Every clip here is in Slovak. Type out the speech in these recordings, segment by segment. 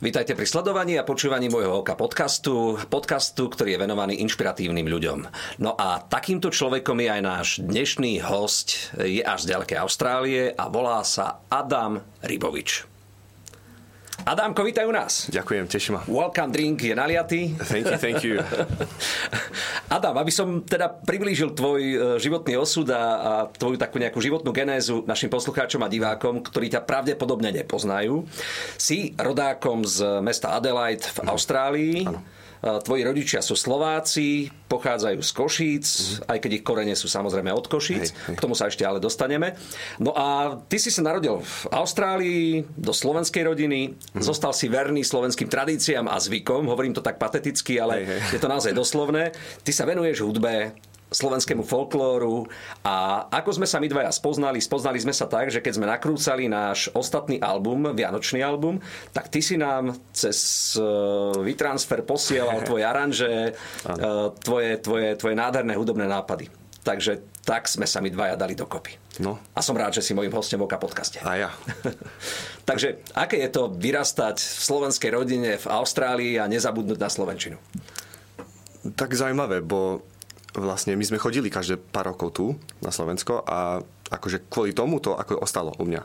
Vítajte pri sledovaní a počúvaní môjho oka podcastu, podcastu, ktorý je venovaný inšpiratívnym ľuďom. No a takýmto človekom je aj náš dnešný host, je až z ďalekej Austrálie a volá sa Adam Rybovič. Adámko, vítaj u nás. Ďakujem, teším ma. Welcome drink je naliatý. Thank you, thank you. Adam, aby som teda priblížil tvoj e, životný osud a, a tvoju takú nejakú životnú genézu našim poslucháčom a divákom, ktorí ťa pravdepodobne nepoznajú. Si rodákom z mesta Adelaide v Austrálii. Ano Tvoji rodičia sú Slováci, pochádzajú z Košíc, mm-hmm. aj keď ich korene sú samozrejme od Košíc. Hej, hej. K tomu sa ešte ale dostaneme. No a ty si sa narodil v Austrálii, do slovenskej rodiny, mm-hmm. zostal si verný slovenským tradíciám a zvykom. Hovorím to tak pateticky, ale hej, hej. je to naozaj doslovné. Ty sa venuješ hudbe, slovenskému folklóru a ako sme sa my dvaja spoznali, spoznali sme sa tak, že keď sme nakrúcali náš ostatný album, Vianočný album, tak ty si nám cez vytransfer e, posielal tvoje aranže, e, tvoje, tvoje, tvoje nádherné hudobné nápady. Takže tak sme sa my dvaja dali dokopy. No. A som rád, že si mojím hostom v Oka podcaste. A ja. Takže aké je to vyrastať v slovenskej rodine v Austrálii a nezabudnúť na Slovenčinu? Tak zaujímavé, bo vlastne my sme chodili každé pár rokov tu na Slovensko a akože kvôli tomu to ako ostalo u mňa.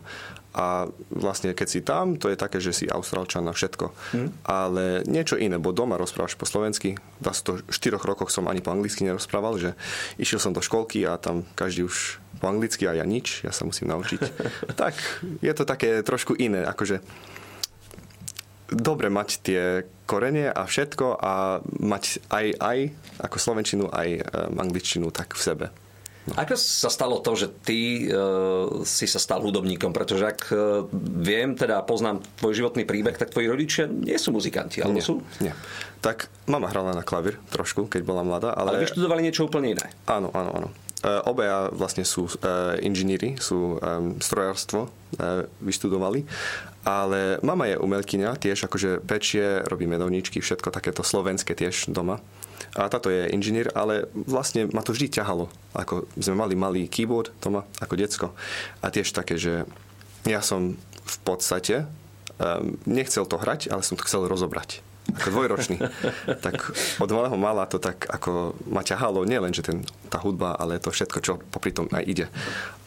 A vlastne keď si tam, to je také, že si austrálčan na všetko. Hmm. Ale niečo iné, bo doma rozprávaš po slovensky. V to 4 rokoch som ani po anglicky nerozprával, že išiel som do školky a tam každý už po anglicky a ja nič, ja sa musím naučiť. tak je to také trošku iné, akože dobre mať tie korene a všetko a mať aj, aj ako slovenčinu, aj um, angličtinu tak v sebe. No. Ako sa stalo to, že ty uh, si sa stal hudobníkom? Pretože ak uh, viem, teda poznám tvoj životný príbeh, tak tvoji rodičia nie sú muzikanti, alebo nie, sú? Nie. Tak mama hrala na klavír trošku, keď bola mladá. Ale, ale vyštudovali niečo úplne iné. Áno, áno, áno. Uh, obaja vlastne sú uh, inžinieri, sú um, strojárstvo vyštudovali ale mama je umelkyňa, tiež akože pečie, robí medovníčky, všetko takéto slovenské tiež doma. A táto je inžinier, ale vlastne ma to vždy ťahalo. Ako sme mali malý keyboard doma ako decko. A tiež také, že ja som v podstate um, nechcel to hrať, ale som to chcel rozobrať ako dvojročný. tak od malého mala to tak ako ma ťahalo, nielen, že ten, tá hudba, ale to všetko, čo popri tom aj ide.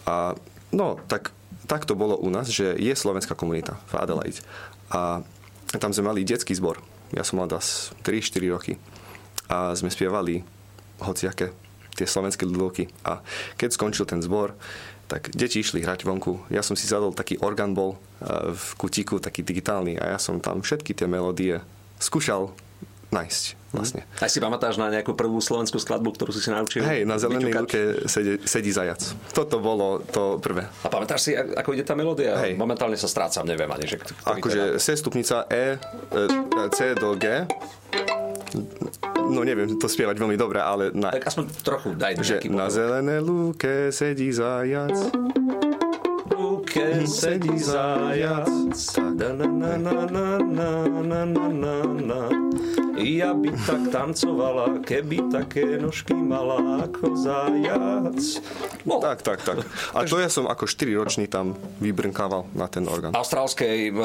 A no, tak tak to bolo u nás, že je slovenská komunita v Adelaide. A tam sme mali detský zbor. Ja som mal 3-4 roky. A sme spievali hociaké tie slovenské ľudovky. A keď skončil ten zbor, tak deti išli hrať vonku. Ja som si zadol taký organ bol eh, v kutíku, taký digitálny a ja som tam všetky tie melódie skúšal nájsť vlastne. Mhm. Aj si pamätáš na nejakú prvú slovenskú skladbu, ktorú si si naučil? Hej, na zelenej luke sedí, sedí zajac. Toto bolo to prvé. A pamätáš si, ako ide tá melódia? Hej. Momentálne sa strácam, neviem ani, že... Akože C stupnica E, e, C do G, no neviem to spievať veľmi dobre, ale... Na, tak aspoň trochu daj že Na zelené lúke sedí zajac sedí zajac na na na na na na na na na ja by tak tancovala, keby také nožky mala ako zajac. No. Tak, tak, tak. A to ja som ako 4 ročný tam vybrnkával na ten orgán. Austrálskej uh,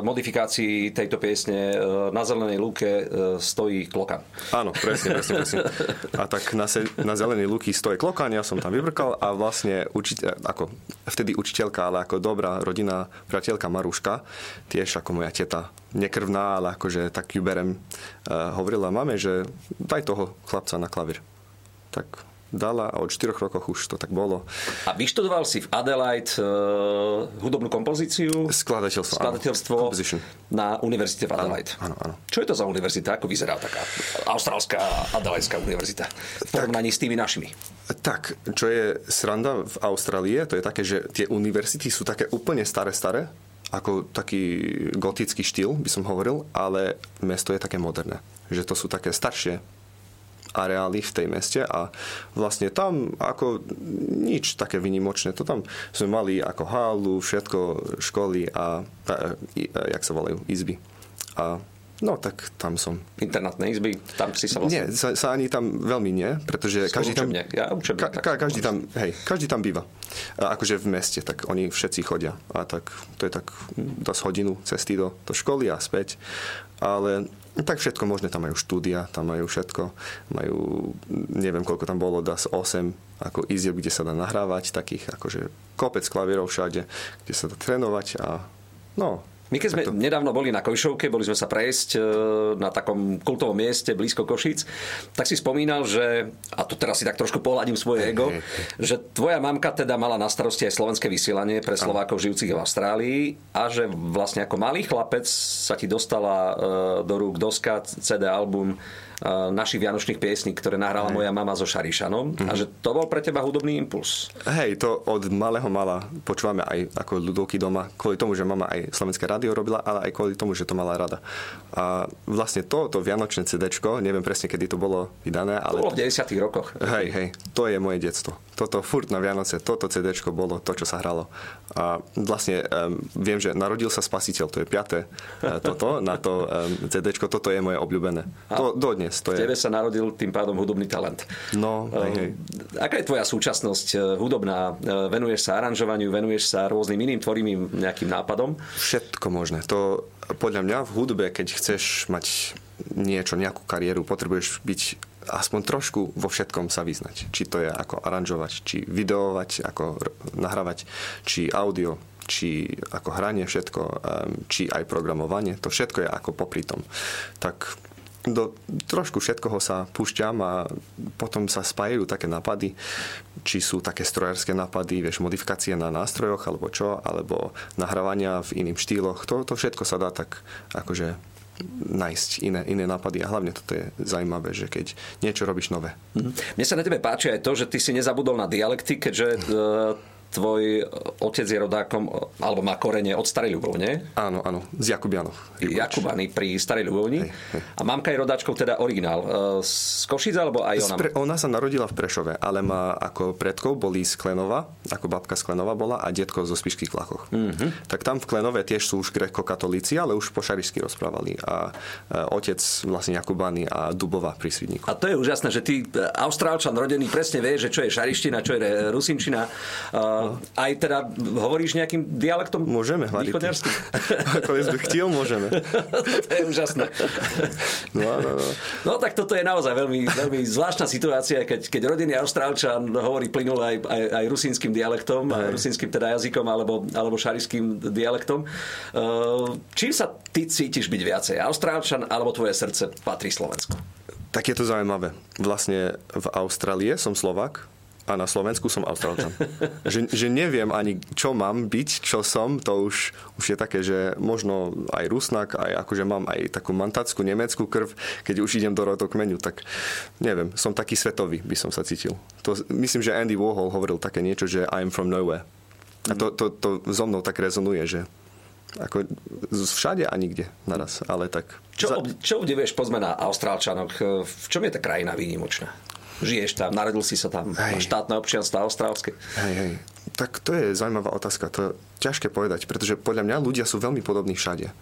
modifikácii tejto piesne uh, na zelenej lúke uh, stojí klokan. Áno, presne, presne, presne. A tak na, se, na zelenej lúky stojí klokan, ja som tam vybrkal a vlastne učiteľ, ako vtedy učiteľka, ale ako dobrá rodina, priateľka Maruška, tiež ako moja teta nekrvná, ale akože tak ju berem, uh, hovorila mame, že daj toho chlapca na klavír. Tak dala a od 4 rokoch už to tak bolo. A vyštudoval si v Adelaide uh, hudobnú kompozíciu? Skladateľstvo. Skladateľstvo na univerzite v Adelaide. Áno, áno, áno. Čo je to za univerzita? Ako vyzerá taká austrálska Adelaidská univerzita v porovnaní s tými našimi? Tak, čo je sranda v Austrálii, to je také, že tie univerzity sú také úplne staré, staré ako taký gotický štýl, by som hovoril, ale mesto je také moderné. Že to sú také staršie areály v tej meste a vlastne tam ako nič také vynimočné. To tam sme mali ako halu, všetko, školy a, a, a jak sa volajú, izby. A No tak tam som. Internátne izby, tam si sa vlastne... Nie, sa, sa ani tam veľmi nie, pretože Skôr každý tam, učebne. Ja učebne, ka, ka, každý tam, hej, každý tam býva. A akože v meste, tak oni všetci chodia. A tak to je tak dosť hodinu cesty do, do školy a späť. Ale tak všetko možné, tam majú štúdia, tam majú všetko. Majú, neviem koľko tam bolo, das 8 ako izieb, kde sa dá nahrávať, takých akože kopec klavírov všade, kde sa dá trénovať a no, My keď sme to- nedávno boli na Kojšovke, boli sme sa prejsť e, na takom kultovom mieste blízko Košíc, tak si spomínal, že, a tu teraz si tak trošku pohľadím svoje ego, že tvoja mamka teda mala na starosti aj slovenské vysielanie pre Slovákov žijúcich v Austrálii a že vlastne ako malý chlapec sa ti dostala e, do rúk doska, CD album našich vianočných piesní, ktoré nahrala moja mama so Šarišanom a že to bol pre teba hudobný impuls. Hej, to od malého mala počúvame aj ako ľudovky doma, kvôli tomu, že mama aj slovenské rádio robila, ale aj kvôli tomu, že to mala rada. A vlastne to, to Vianočné CD, neviem presne, kedy to bolo vydané, To ale... bolo v 90 rokoch. Hej, hej, to je moje detstvo. Toto furt na Vianoce, toto CD bolo to, čo sa hralo. A vlastne um, viem, že Narodil sa spasiteľ, to je piaté uh, toto, na to um, CD, toto je moje obľúbené. To, dodnes, to V tebe je... sa narodil tým pádom hudobný talent. No, hej, hej. Eh, Aká je tvoja súčasnosť eh, hudobná? Eh, Venuješ sa aranžovaniu, venuješ sa rôznym iným tvorivým nejakým nápadom? Všetko možné. To podľa mňa v hudbe, keď chceš mať niečo, nejakú kariéru, potrebuješ byť aspoň trošku vo všetkom sa vyznať. Či to je ako aranžovať, či videovať, ako nahrávať, či audio, či ako hranie všetko, či aj programovanie. To všetko je ako popri tom. Tak do trošku všetkoho sa púšťam a potom sa spájajú také nápady, či sú také strojárske nápady, vieš, modifikácie na nástrojoch alebo čo, alebo nahrávania v iným štýloch. To, to všetko sa dá tak akože nájsť iné, iné nápady a hlavne toto je zaujímavé, že keď niečo robíš nové. Mhm. Mne sa na tebe páči aj to, že ty si nezabudol na dialekty, keďže e, tvoj otec je rodákom, alebo má korene od Starej Ľubovne, Áno, áno, z Jakubianov. Jakubany pri Starej Ľubovni. Hej, hej. A mamka je rodáčkou teda originál. E, Z Košic alebo aj ona? Pre, ona sa narodila v Prešove, ale má ako predkov boli z Klenova, ako babka z Klenova bola a detko zo Spišských Klachoch. Mm-hmm. Tak tam v Klenove tiež sú už grekokatolíci, ale už po šarišsky rozprávali. A e, otec vlastne Jakubany a Dubova pri Svidníku. A to je úžasné, že ty, e, Austrálčan rodený, presne vie, že čo je šariština, čo je e, rusinčina. Uh, aj teda hovoríš nejakým dialektom Môžeme hovoriť. východňarským? Ako by chtiel, môžeme. to je úžasné. No, no, no. No tak toto je naozaj veľmi, veľmi zvláštna situácia, keď, keď rodinný Austrálčan hovorí plynule aj, aj, aj rusínskym dialektom, aj rusínskym teda jazykom alebo, alebo šarišským dialektom. Uh, čím sa ty cítiš byť viacej? Austrálčan alebo tvoje srdce patrí Slovensku? Tak je to zaujímavé. Vlastne v Austrálie som Slovak a na Slovensku som Austrálčan. že, že neviem ani, čo mám byť, čo som, to už, už je také, že možno aj Rusnak, aj akože mám aj takú mantácku nemeckú krv, keď už idem do rodokmenu, tak neviem, som taký svetový, by som sa cítil. To, myslím, že Andy Warhol hovoril také niečo, že I'm from nowhere. A to, to, to so mnou tak rezonuje, že ako všade a nikde naraz, ale tak... Čo, za- čo obdivuješ pozme na Austrálčanoch? V čom je tá krajina výnimočná? Žiješ tam, narodil si sa tam, Hej. máš štátne občianstvo austrálske. Hej, hej. Tak to je zaujímavá otázka. To je ťažké povedať, pretože podľa mňa ľudia sú veľmi podobní všade.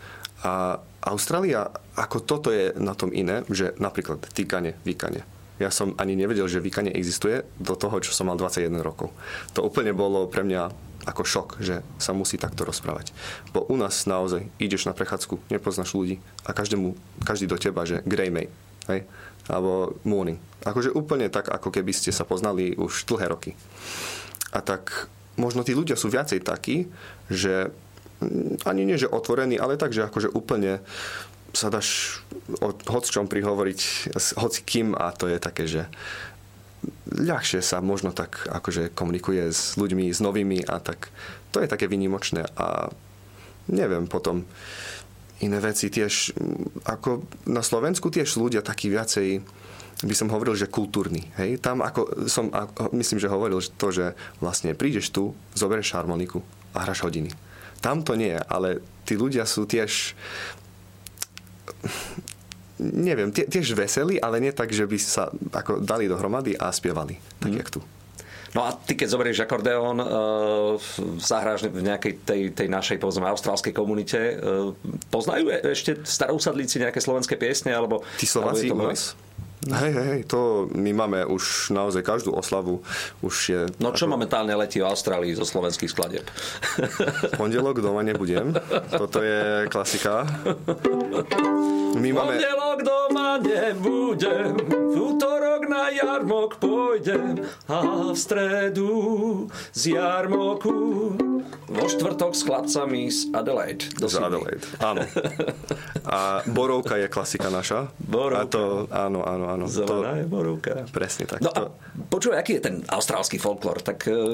A Austrália, ako toto je na tom iné, že napríklad týkanie, výkanie. Ja som ani nevedel, že výkanie existuje do toho, čo som mal 21 rokov. To úplne bolo pre mňa ako šok, že sa musí takto rozprávať. Bo u nás naozaj ideš na prechádzku, nepoznáš ľudí a každému, každý do teba, že grey mate, hej? alebo morning. Akože úplne tak, ako keby ste sa poznali už dlhé roky. A tak možno tí ľudia sú viacej takí, že mm, ani nie, že otvorení, ale tak, že akože úplne sa dáš o hoc čom prihovoriť s hoci kým a to je také, že ľahšie sa možno tak akože komunikuje s ľuďmi, s novými a tak to je také vynimočné a neviem potom iné veci tiež, mm, ako na Slovensku tiež sú ľudia takí viacej by som hovoril, že kultúrny. Hej? Tam ako som, ako, myslím, že hovoril že to, že vlastne prídeš tu, zoberieš harmoniku a hráš hodiny. Tam to nie, ale tí ľudia sú tiež neviem, tie, tiež veselí, ale nie tak, že by sa ako dali dohromady a spievali, tak jak tu. No a ty, keď zoberieš akordeón, uh, zahráš v nejakej tej, tej našej, povedzme, austrálskej komunite, uh, poznajú ešte starousadlíci nejaké slovenské piesne? Alebo, Tí Slováci u nás? Hej, hej, hej, to my máme už naozaj každú oslavu. Už je, no čo ako... momentálne letí v Austrálii zo slovenských skladeb? Pondelok doma nebudem. Toto je klasika. My máme... Pondelok doma nebudem, v útorok na jarmok pôjdem a v stredu z jarmoku vo štvrtok s chlapcami z Adelaide. Do z Adelaide, áno. A borovka je klasika naša. Borovka. A to, áno, áno, áno. Zelená to, je borovka. Presne tak. No to... a počuj, aký je ten austrálsky folklór? Tak uh,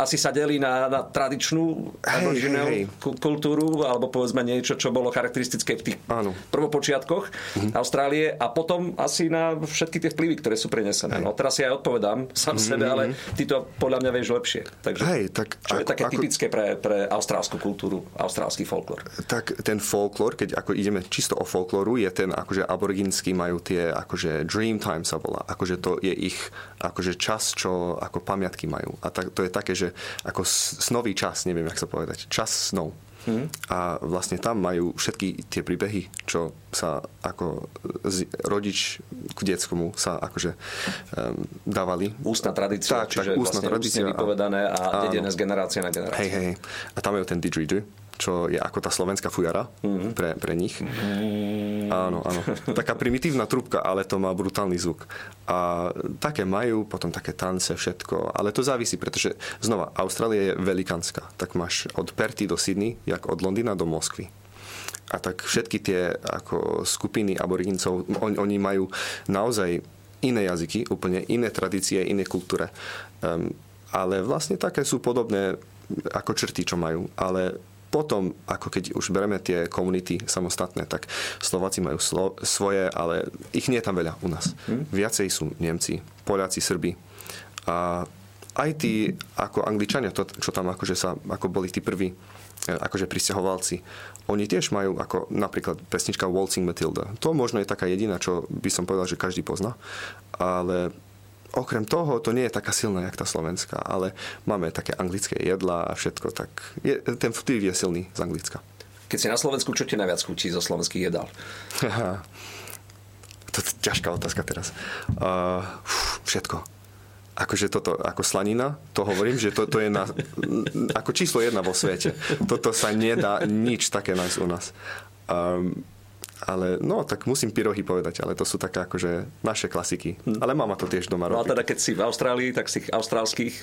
asi sa delí na, na tradičnú hey, hey. kultúru, alebo povedzme niečo, čo bolo charakteristické v tých áno. Prvopočiatkoch mm-hmm. Austrálie a potom asi na všetky tie vplyvy, ktoré sú prenesené. No teraz si aj odpovedám sám mm-hmm. sebe, ale ty to podľa mňa vieš lepšie. Takže hey, tak čo ako, je také ako... typické pre, pre austrálsku kultúru, austrálsky folklór? Tak ten folklór, keď ako ideme čisto o folklóru, je ten, akože aboriginsky majú tie, akože dream time sa volá, akože to je ich akože čas, čo ako pamiatky majú. A tak, to je také, že ako snový čas, neviem, jak sa povedať, čas snov. Hmm. A vlastne tam majú všetky tie príbehy, čo sa ako rodič k detskomu sa akože um, dávali. Ústna tradícia, tak, čiže tak, ústna vlastne tradícia vypovedané a, a dedené z generácie na generáciu. Hej, hej. A tam je ten didgeridoo čo je ako tá slovenská fujara mm-hmm. pre, pre nich. Mm-hmm. Áno, áno. Taká primitívna trúbka, ale to má brutálny zvuk. A také majú, potom také tance, všetko. Ale to závisí, pretože znova, Austrália je velikánska. Tak máš od Perty do Sydney, jak od Londýna do Moskvy. A tak všetky tie ako skupiny aborigincov, on, oni majú naozaj iné jazyky, úplne iné tradície, iné kultúre. Um, ale vlastne také sú podobné ako črty, čo majú. Ale potom, ako keď už bereme tie komunity samostatné, tak Slováci majú slo- svoje, ale ich nie je tam veľa u nás. Hmm. Viacej sú Nemci, Poliaci, Srbi. A aj tí ako Angličania, to, čo tam akože sa, ako boli tí prví e, akože pristahovalci, oni tiež majú ako napríklad pesnička Waltzing Matilda. To možno je taká jediná, čo by som povedal, že každý pozná, ale okrem toho to nie je taká silná, jak tá slovenská, ale máme také anglické jedlá a všetko, tak je, ten vplyv je silný z Anglicka. Keď si na Slovensku, čo ti najviac chutí zo slovenských jedál? to je ťažká otázka teraz. Uh, všetko. Akože toto, ako slanina, to hovorím, že to, to je na, ako číslo jedna vo svete. Toto sa nedá nič také nájsť u nás. Um, ale no, tak musím pyrohy povedať, ale to sú také akože naše klasiky. Hm. Ale mama to tiež doma robí. No a teda keď si v Austrálii, tak si austrálskych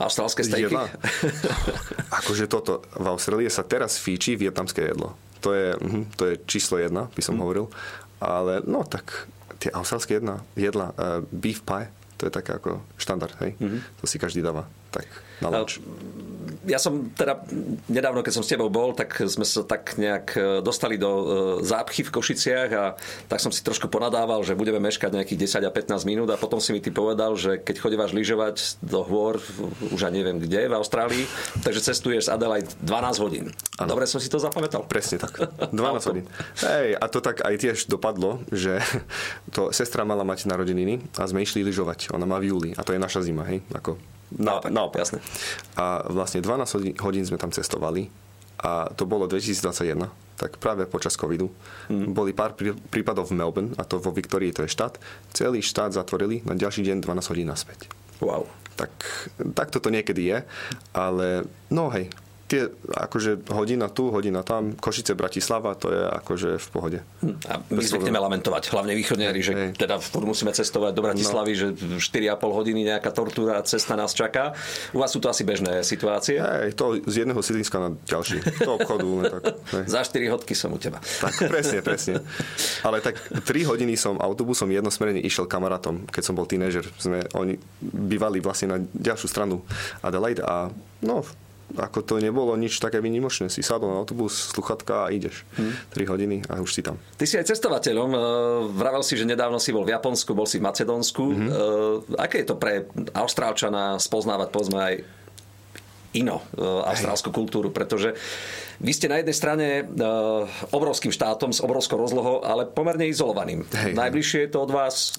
austrálske stejky? akože toto, v Austrálii sa teraz fíči vietnamské jedlo. To je, hm, to je číslo jedna, by som hm. hovoril. Ale no tak tie austrálske jedla, jedla uh, beef pie, to je také ako štandard, hej? Mm-hmm. To si každý dáva tak na lunch ja som teda nedávno, keď som s tebou bol, tak sme sa tak nejak e, dostali do e, zápchy v Košiciach a tak som si trošku ponadával, že budeme meškať nejakých 10 a 15 minút a potom si mi ty povedal, že keď chodívaš lyžovať do hôr, už aj neviem kde, v Austrálii, takže cestuješ z Adelaide 12 hodín. Ano. Dobre som si to zapamätal? Presne tak. 12 hodín. Hej, a to tak aj tiež dopadlo, že to sestra mala mať narodeniny a sme išli lyžovať. Ona má v júli a to je naša zima, hej, ako Naopak, naopak. Jasne. A vlastne 12 hodín sme tam cestovali a to bolo 2021, tak práve počas covidu. Mm. Boli pár prípadov v Melbourne, a to vo Viktórii, to je štát. Celý štát zatvorili na ďalší deň 12 hodín naspäť. Wow. Tak, tak toto niekedy je, ale no hej, tie akože hodina tu, hodina tam, Košice, Bratislava, to je akože v pohode. Hm, a my zvykneme lamentovať, hlavne východniari, že Hej. teda musíme cestovať do Bratislavy, no. že 4,5 hodiny nejaká tortúra, cesta nás čaká. U vás sú to asi bežné situácie? Hej, to z jedného sídliska na ďalší. To obchodu. tak, Za 4 hodky som u teba. Tak, presne, presne. Ale tak 3 hodiny som autobusom jednosmerne išiel kamarátom, keď som bol tínežer. Sme, oni bývali vlastne na ďalšiu stranu Adelaide a no, ako to nebolo nič také vynimočné. Si sadol na autobus, sluchatka a ideš. Hmm. 3 hodiny a už si tam. Ty si aj cestovateľom. E, vravel si, že nedávno si bol v Japonsku, bol si v Macedónsku. Hmm. Aké je to pre Austrálčana spoznávať, povedzme, aj ino, e, austrálskú kultúru, pretože Vy ste na jednej strane uh, obrovským štátom s obrovskou rozlohou, ale pomerne izolovaným. Hej, Najbližšie je to od vás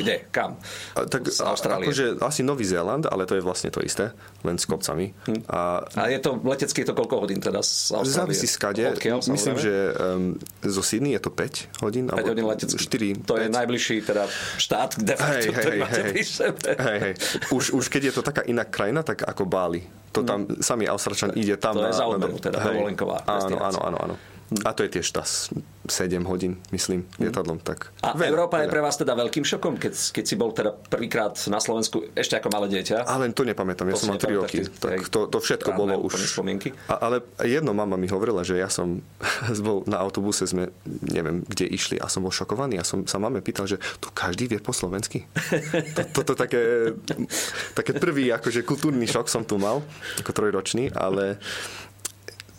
kde? Kam? A, tak, z Austrálie. Akože asi Nový Zéland, ale to je vlastne to isté, len s kopcami. Hm. A, a je to letecky je to koľko hodín teda z Austrálie? Závisí skade. Odkiaľ, Myslím, že um, zo Sydney je to 5 hodín. 5 hodín letecky. 4, to 5. je najbližší teda štát, de facto, hej, hej, hej, hej, hej. Už, už keď je to taká iná krajina, tak ako Bali. To tam, sami Austrálčan ide tam. To na, je zaujímavé, teda dovolenková. Áno, áno, áno, áno. A to je tiež tá 7 hodín, myslím, lietadlom. Tak a veľa, Európa veľa. je pre vás teda veľkým šokom, keď, keď si bol teda prvýkrát na Slovensku ešte ako malé dieťa? Ale to nepamätám, ja to som mal 3 roky. Tak to, to všetko bolo už. Spomienky. A, ale jedno mama mi hovorila, že ja som bol na autobuse, sme neviem, kde išli a som bol šokovaný a som sa mame pýtal, že tu každý vie po slovensky. Toto to, to, také, také prvý akože kultúrny šok som tu mal, ako trojročný, ale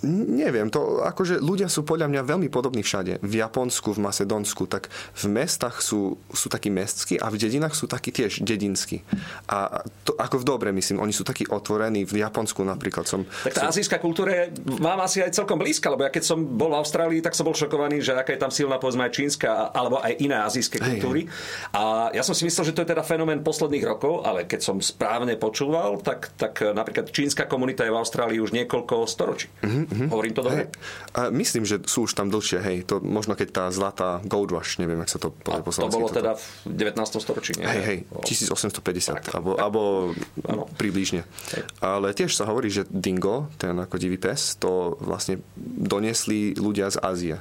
Neviem, to akože ľudia sú podľa mňa veľmi podobní všade. V Japonsku, v Macedónsku, tak v mestách sú, sú takí mestskí a v dedinách sú takí tiež dedinskí. A to ako v dobre, myslím, oni sú takí otvorení. V Japonsku napríklad som... Tak tá som... azijská kultúra mám asi aj celkom blízka, lebo ja keď som bol v Austrálii, tak som bol šokovaný, že aká je tam silná povedzme aj čínska alebo aj iné azijské kultúry. Hej, hej. A ja som si myslel, že to je teda fenomén posledných rokov, ale keď som správne počúval, tak, tak napríklad čínska komunita je v Austrálii už niekoľko storočí. Mm-hmm Mm-hmm. Hovorím to dobre? Hey, a myslím, že sú už tam dlhšie, hej. To možno keď tá zlatá Gold Rush, neviem, ak sa to povie po To bolo toto. teda v 19. storočí, nie? Hej, hej, 1850, tak, alebo, alebo približne. Hej. Ale tiež sa hovorí, že dingo, ten ako divý pes, to vlastne doniesli ľudia z Ázie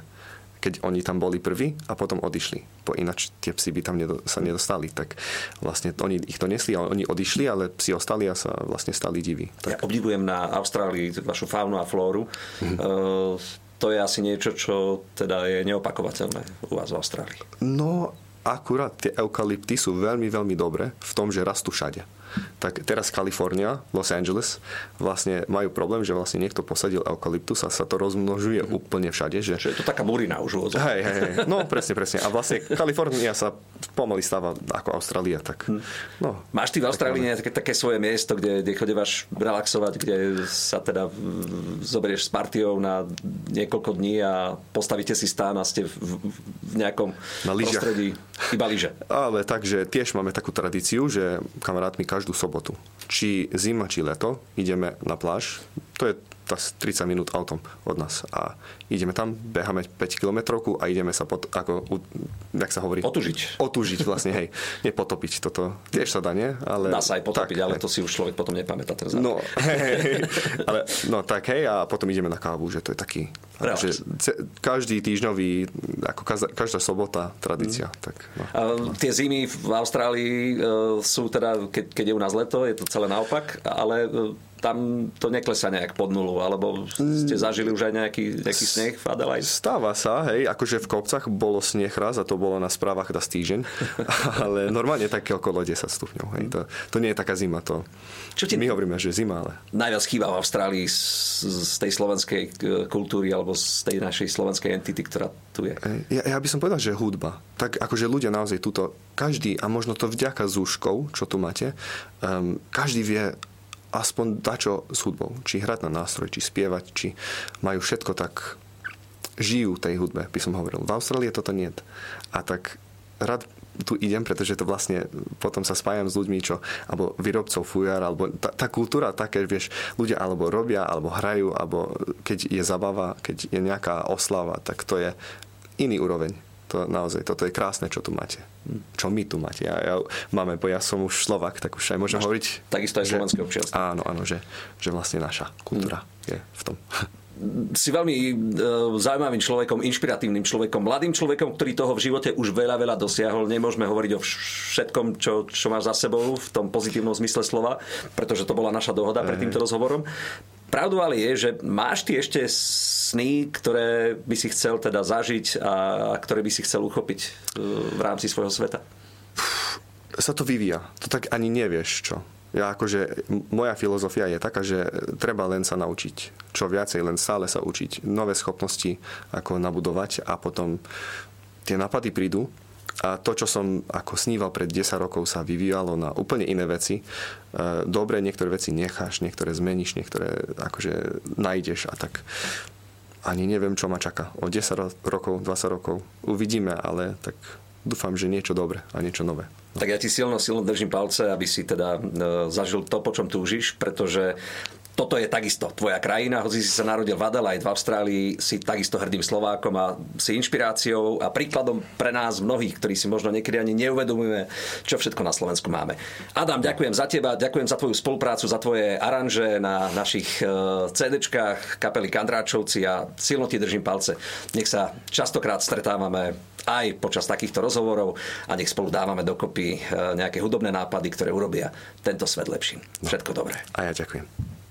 keď oni tam boli prví a potom odišli. Po ináč tie psy by tam nedo, sa nedostali. Tak vlastne oni ich to nesli a oni odišli, ale psi ostali a sa vlastne stali diví. Tak. Ja obdivujem na Austrálii vašu faunu a flóru. Mm-hmm. Uh, to je asi niečo, čo teda je neopakovateľné u vás v Austrálii. No, akurát tie eukalypty sú veľmi, veľmi dobré v tom, že rastú všade tak teraz Kalifornia, Los Angeles, vlastne majú problém, že vlastne niekto posadil eukalyptus a sa to rozmnožuje mm. úplne všade. Že... že je to taká burina už. Hej, hej, hej. No presne, presne. A vlastne Kalifornia sa pomaly stáva ako Austrália. Tak, hm. no, Máš ty v Austrálii nejaké také svoje miesto, kde, kde chodeváš relaxovať, kde sa teda zoberieš s partiou na niekoľko dní a postavíte si stán a ste v, v nejakom na prostredí iba lyže. Ale takže tiež máme takú tradíciu, že kamarátmi každú sobotu. Či zima, či leto, ideme na pláž. To je 30 minút autom od nás a ideme tam, beháme 5 km a ideme sa pot, ako, jak sa hovorí? Otužiť. Otužiť vlastne, hej. Nepotopiť toto. Tiež sa dá, nie? Ale, dá sa aj potopiť, tak, ale hej. to si už človek potom nepamätá. Ten no, hej, ale, no tak hej a potom ideme na kávu, že to je taký že každý týždňový, ako každá, každá sobota tradícia. Mm. Tak, no. a, tie zimy v Austrálii uh, sú teda, keď, keď je u nás leto, je to celé naopak, ale uh, tam to neklesá nejak pod nulu, alebo ste zažili už aj nejaký, nejaký sneh v Adelaide? Stáva sa, hej, akože v kopcach bolo sneh raz a to bolo na správach na týždeň, ale normálne také okolo 10 stupňov, hej, to, to nie je taká zima, to Čo ti my hovoríme, že zima, ale... Najviac chýba v Austrálii z, z tej slovenskej e, kultúry alebo z tej našej slovenskej entity, ktorá tu je? Ja, ja by som povedal, že hudba. Tak akože ľudia naozaj túto, každý, a možno to vďaka zúškov, čo tu máte, um, každý vie aspoň dačo s hudbou. Či hrať na nástroj, či spievať, či majú všetko tak žijú tej hudbe, by som hovoril. V Austrálii toto nie. A tak rád tu idem, pretože to vlastne potom sa spájam s ľuďmi, čo, alebo výrobcov fujar, alebo tá, tá kultúra také, vieš, ľudia alebo robia, alebo hrajú, alebo keď je zabava, keď je nejaká oslava, tak to je iný úroveň. To naozaj, toto je krásne, čo tu máte. Čo my tu máte. Ja, ja máme, bo ja som už Slovak, tak už aj môžem Máš hovoriť. Takisto aj slovenské občianstvo. Áno, áno, že, že vlastne naša kultúra mm. je v tom. si veľmi uh, zaujímavým človekom, inšpiratívnym človekom, mladým človekom, ktorý toho v živote už veľa, veľa dosiahol. Nemôžeme hovoriť o všetkom, čo, čo máš za sebou v tom pozitívnom zmysle slova, pretože to bola naša dohoda pred týmto rozhovorom. Pravdu ale je, že máš ty ešte sny, ktoré by si chcel teda zažiť a ktoré by si chcel uchopiť e, v rámci svojho sveta? Sa to vyvíja. To tak ani nevieš, čo. Ja akože, moja filozofia je taká, že treba len sa naučiť. Čo viacej, len stále sa učiť. Nové schopnosti, ako nabudovať a potom tie nápady prídu A to, čo som ako sníval pred 10 rokov, sa vyvíjalo na úplne iné veci. Dobre, niektoré veci necháš, niektoré zmeníš, niektoré akože nájdeš a tak ani neviem, čo ma čaká. O 10 rokov, 20 rokov uvidíme, ale tak dúfam, že niečo dobré a niečo nové. Tak ja ti silno, silno držím palce, aby si teda e, zažil to, po čom túžiš, pretože toto je takisto tvoja krajina, hoci si sa narodil v Adelaide v Austrálii, si takisto hrdým Slovákom a si inšpiráciou a príkladom pre nás mnohých, ktorí si možno niekedy ani neuvedomujeme, čo všetko na Slovensku máme. Adam, ďakujem za teba, ďakujem za tvoju spoluprácu, za tvoje aranže na našich e, CDčkách kapely Kandráčovci a silno ti držím palce. Nech sa častokrát stretávame aj počas takýchto rozhovorov a nech spolu dávame dokopy e, nejaké hudobné nápady, ktoré urobia tento svet lepším. Všetko dobré. A ja ďakujem.